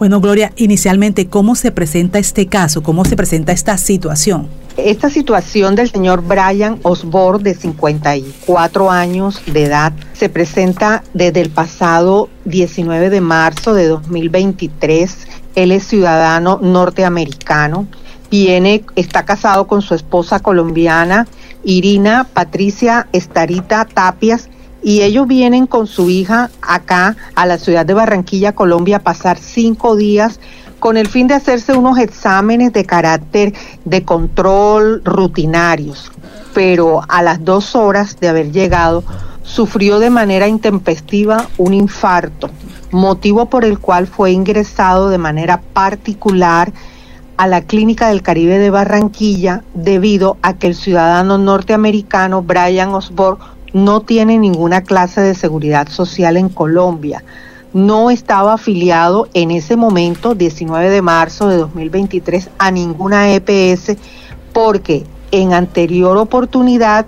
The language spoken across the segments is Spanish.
Bueno, Gloria, inicialmente, ¿cómo se presenta este caso? ¿Cómo se presenta esta situación? Esta situación del señor Brian Osborne, de 54 años de edad, se presenta desde el pasado 19 de marzo de 2023. Él es ciudadano norteamericano. Viene, está casado con su esposa colombiana, Irina Patricia Estarita Tapias, y ellos vienen con su hija acá a la ciudad de Barranquilla, Colombia, a pasar cinco días con el fin de hacerse unos exámenes de carácter de control rutinarios, pero a las dos horas de haber llegado sufrió de manera intempestiva un infarto, motivo por el cual fue ingresado de manera particular a la Clínica del Caribe de Barranquilla debido a que el ciudadano norteamericano Brian Osborne no tiene ninguna clase de seguridad social en Colombia. No estaba afiliado en ese momento, 19 de marzo de 2023, a ninguna EPS porque en anterior oportunidad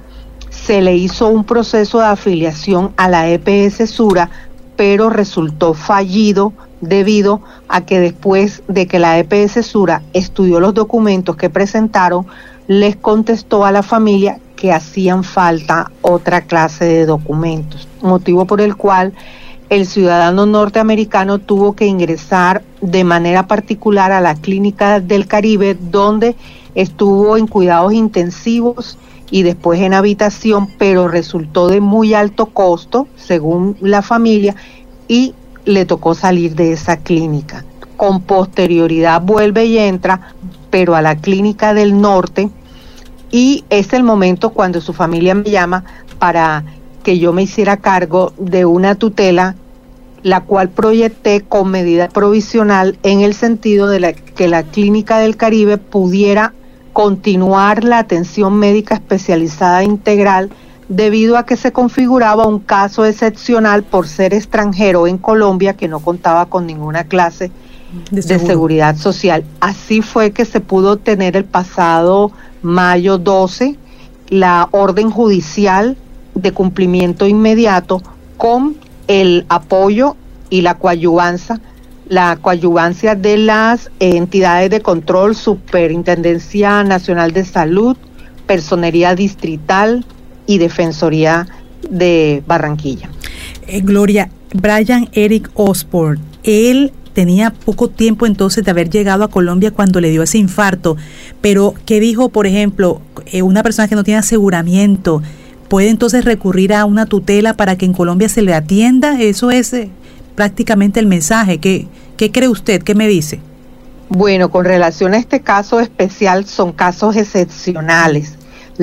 se le hizo un proceso de afiliación a la EPS Sura, pero resultó fallido debido a que después de que la EPS Sura estudió los documentos que presentaron, les contestó a la familia que hacían falta otra clase de documentos, motivo por el cual el ciudadano norteamericano tuvo que ingresar de manera particular a la clínica del Caribe, donde estuvo en cuidados intensivos y después en habitación, pero resultó de muy alto costo, según la familia, y le tocó salir de esa clínica. Con posterioridad vuelve y entra, pero a la clínica del norte, y es el momento cuando su familia me llama para que yo me hiciera cargo de una tutela la cual proyecté con medida provisional en el sentido de la, que la Clínica del Caribe pudiera continuar la atención médica especializada integral debido a que se configuraba un caso excepcional por ser extranjero en Colombia que no contaba con ninguna clase de, seguridad social. Así fue que se pudo tener el pasado mayo 12 la orden judicial de cumplimiento inmediato con el apoyo y la coadyuvanza, la coadyuvancia de las entidades de control, Superintendencia Nacional de Salud, Personería Distrital y Defensoría de Barranquilla. Eh, Gloria, Brian Eric Osborne, él tenía poco tiempo entonces de haber llegado a Colombia cuando le dio ese infarto, pero ¿qué dijo, por ejemplo, eh, una persona que no tiene aseguramiento? puede entonces recurrir a una tutela para que en Colombia se le atienda. Eso es eh, prácticamente el mensaje. ¿Qué, ¿Qué cree usted? ¿Qué me dice? Bueno, con relación a este caso especial, son casos excepcionales.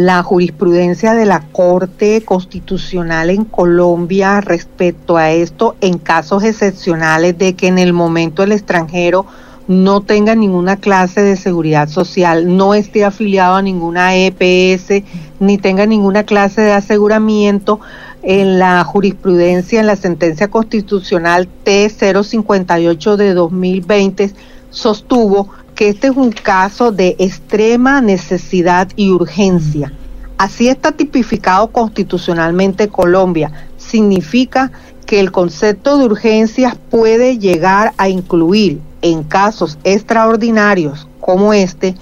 La jurisprudencia de la Corte Constitucional en Colombia respecto a esto, en casos excepcionales de que en el momento el extranjero no tenga ninguna clase de seguridad social, no esté afiliado a ninguna EPS, ni tenga ninguna clase de aseguramiento, en la jurisprudencia, en la sentencia constitucional T058 de 2020, sostuvo que este es un caso de extrema necesidad y urgencia. Así está tipificado constitucionalmente Colombia. Significa que el concepto de urgencias puede llegar a incluir en casos extraordinarios como este,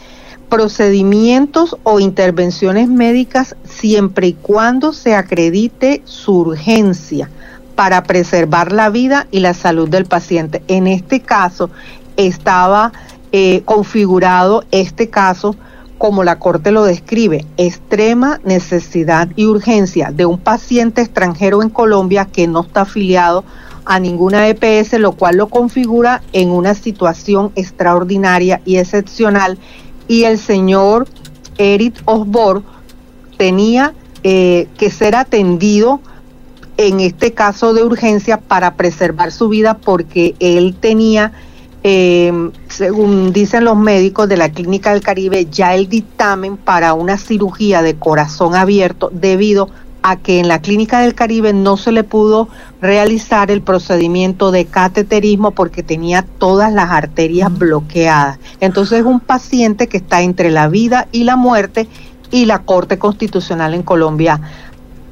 procedimientos o intervenciones médicas siempre y cuando se acredite su urgencia para preservar la vida y la salud del paciente. En este caso estaba eh, configurado este caso como la Corte lo describe, extrema necesidad y urgencia de un paciente extranjero en Colombia que no está afiliado a ninguna EPS, lo cual lo configura en una situación extraordinaria y excepcional. Y el señor Eric Osborne tenía eh, que ser atendido en este caso de urgencia para preservar su vida porque él tenía, eh, según dicen los médicos de la Clínica del Caribe, ya el dictamen para una cirugía de corazón abierto debido a que en la Clínica del Caribe no se le pudo realizar el procedimiento de cateterismo porque tenía todas las arterias bloqueadas. Entonces es un paciente que está entre la vida y la muerte y la Corte Constitucional en Colombia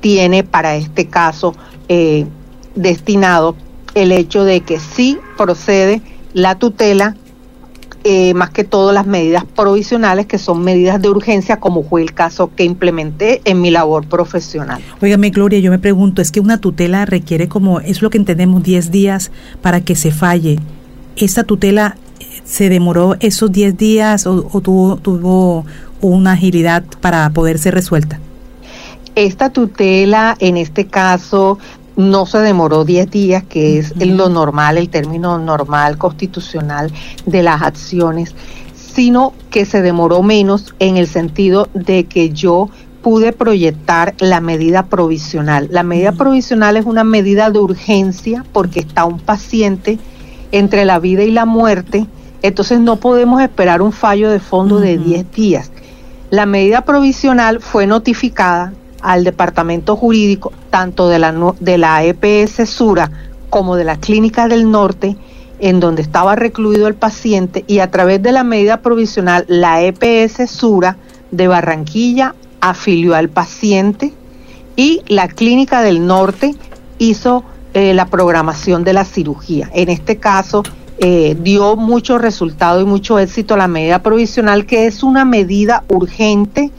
tiene para este caso eh, destinado el hecho de que sí procede la tutela, eh, más que todo las medidas provisionales, que son medidas de urgencia, como fue el caso que implementé en mi labor profesional. Óigame, Gloria, yo me pregunto, es que una tutela requiere como, es lo que entendemos, 10 días para que se falle. ¿Esta tutela eh, se demoró esos 10 días o, tuvo, tuvo una agilidad para poder ser resuelta? Esta tutela, en este caso, no se demoró 10 días, que es lo normal, el término normal constitucional de las acciones, sino que se demoró menos en el sentido de que yo pude proyectar la medida provisional. La medida provisional es una medida de urgencia porque está un paciente entre la vida y la muerte, entonces no podemos esperar un fallo de fondo de 10 días. La medida provisional fue notificada al departamento jurídico tanto de la, de la EPS Sura como de la Clínica del Norte, en donde estaba recluido el paciente, y a través de la medida provisional, la EPS Sura de Barranquilla afilió al paciente y la Clínica del Norte hizo eh, la programación de la cirugía. En este caso, eh, dio mucho resultado y mucho éxito la medida provisional, que es una medida urgente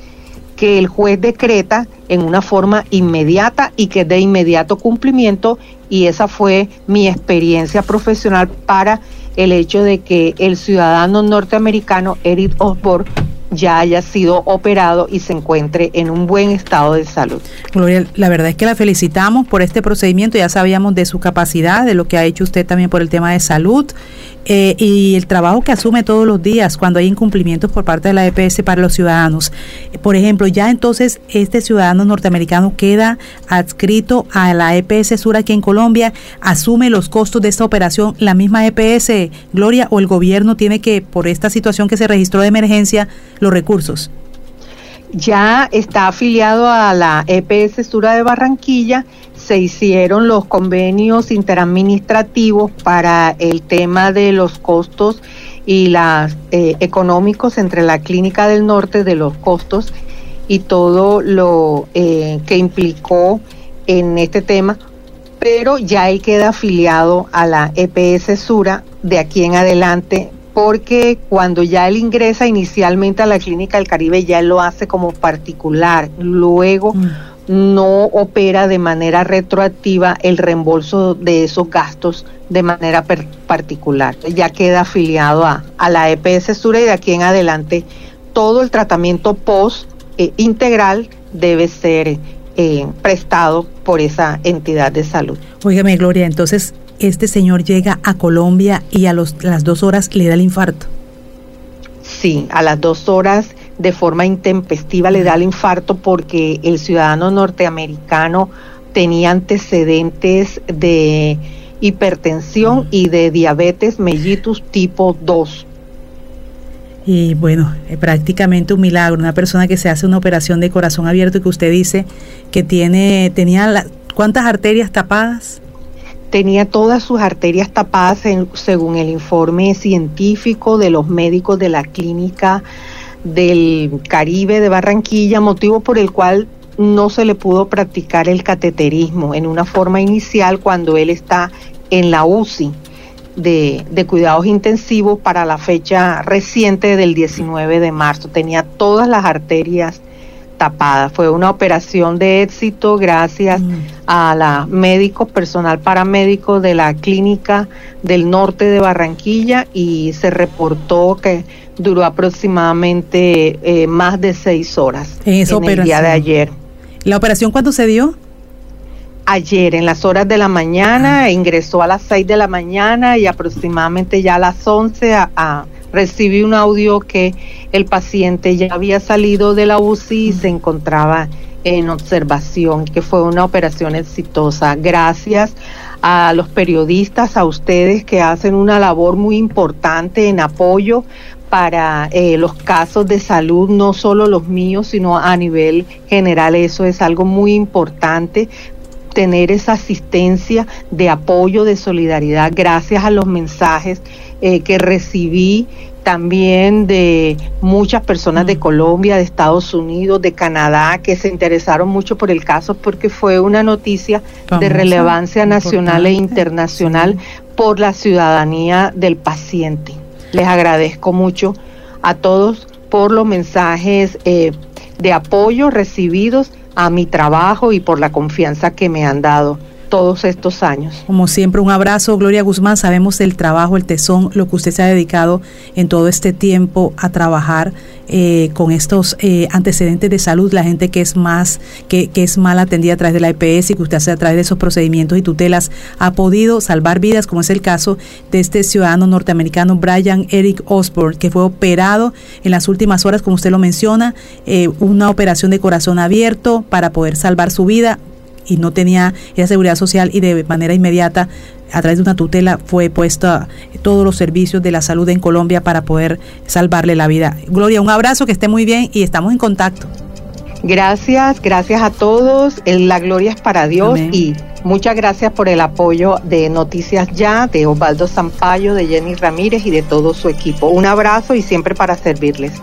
que el juez decreta en una forma inmediata y que de inmediato cumplimiento y esa fue mi experiencia profesional para el hecho de que el ciudadano norteamericano Eric Osborne ya haya sido operado y se encuentre en un buen estado de salud. Gloria, la verdad es que la felicitamos por este procedimiento, ya sabíamos de su capacidad, de lo que ha hecho usted también por el tema de salud eh, y el trabajo que asume todos los días cuando hay incumplimientos por parte de la EPS para los ciudadanos. Por ejemplo, ya entonces este ciudadano norteamericano queda adscrito a la EPS Sur aquí en Colombia, asume los costos de esta operación la misma EPS, Gloria, o el gobierno tiene que, por esta situación que se registró de emergencia, los recursos ya está afiliado a la EPS Sura de Barranquilla se hicieron los convenios interadministrativos para el tema de los costos y las eh, económicos entre la clínica del norte de los costos y todo lo eh, que implicó en este tema, pero ya él queda afiliado a la EPS Sura de aquí en adelante porque cuando ya él ingresa inicialmente a la clínica del Caribe ya lo hace como particular, luego mm no opera de manera retroactiva el reembolso de esos gastos de manera particular. Ya queda afiliado a, la EPS Sura y de aquí en adelante todo el tratamiento post eh, integral debe ser eh, prestado por esa entidad de salud. Óigame, Gloria, entonces este señor llega a Colombia y a los, las dos horas le da el infarto. Sí, a las dos horas de forma intempestiva le da el infarto porque el ciudadano norteamericano tenía antecedentes de hipertensión y de diabetes mellitus tipo 2. Y bueno, eh, prácticamente un milagro, una persona que se hace una operación de corazón abierto y que usted dice que tiene tenía la, ¿cuántas arterias tapadas? Tenía todas sus arterias tapadas según el informe científico de los médicos de la clínica del Caribe de Barranquilla, motivo por el cual no se le pudo practicar el cateterismo en una forma inicial cuando él está en la UCI de, de, cuidados intensivos para la fecha reciente del 19 de marzo. Tenía todas las arterias tapadas. Fue una operación de éxito gracias mm. a la médico, personal paramédico de la clínica del norte de Barranquilla y se reportó que duró aproximadamente eh, más de seis horas en, esa el día de ayer. ¿La operación cuándo se dio? Ayer, en las horas de la mañana, ah. ingresó a las seis de la mañana y aproximadamente ya a las once a, recibí un audio que el paciente ya había salido de la UCI y se encontraba en observación, que fue una operación exitosa. Gracias a los periodistas, a ustedes que hacen una labor muy importante en apoyo para eh, los casos de salud, no solo los míos, sino a nivel general. Eso es algo muy importante tener esa asistencia de apoyo, de solidaridad, gracias a los mensajes eh, que recibí también de muchas personas de mm. Colombia, de Estados Unidos, de Canadá, que se interesaron mucho por el caso porque fue una noticia de relevancia nacional e internacional por la ciudadanía del paciente. Les agradezco mucho a todos por los mensajes eh, de apoyo recibidos a mi trabajo y por la confianza que me han dado todos estos años. Como siempre, un abrazo, Gloria Guzmán. Sabemos el trabajo, el tesón, lo que usted se ha dedicado en todo este tiempo a trabajar eh, con estos eh, antecedentes de salud, la gente que es más, que, que, es mal atendida a través de la EPS y que usted hace a través de esos procedimientos y tutelas, ha podido salvar vidas, como es el caso de este ciudadano norteamericano Brian Eric Osborne, que fue operado en las últimas horas, como usted lo menciona, eh, una operación de corazón abierto para poder salvar su vida y no tenía esa seguridad social y de manera inmediata a través de una tutela fue puesta todos los servicios de la salud en Colombia para poder salvarle la vida. Gloria, un abrazo, que esté muy bien y estamos en contacto. Gracias, gracias a todos. La gloria es para Dios Amén. y muchas gracias por el apoyo de Noticias Ya, de Osvaldo Zampayo, de Jenny Ramírez y de todo su equipo. Un abrazo y siempre para servirles.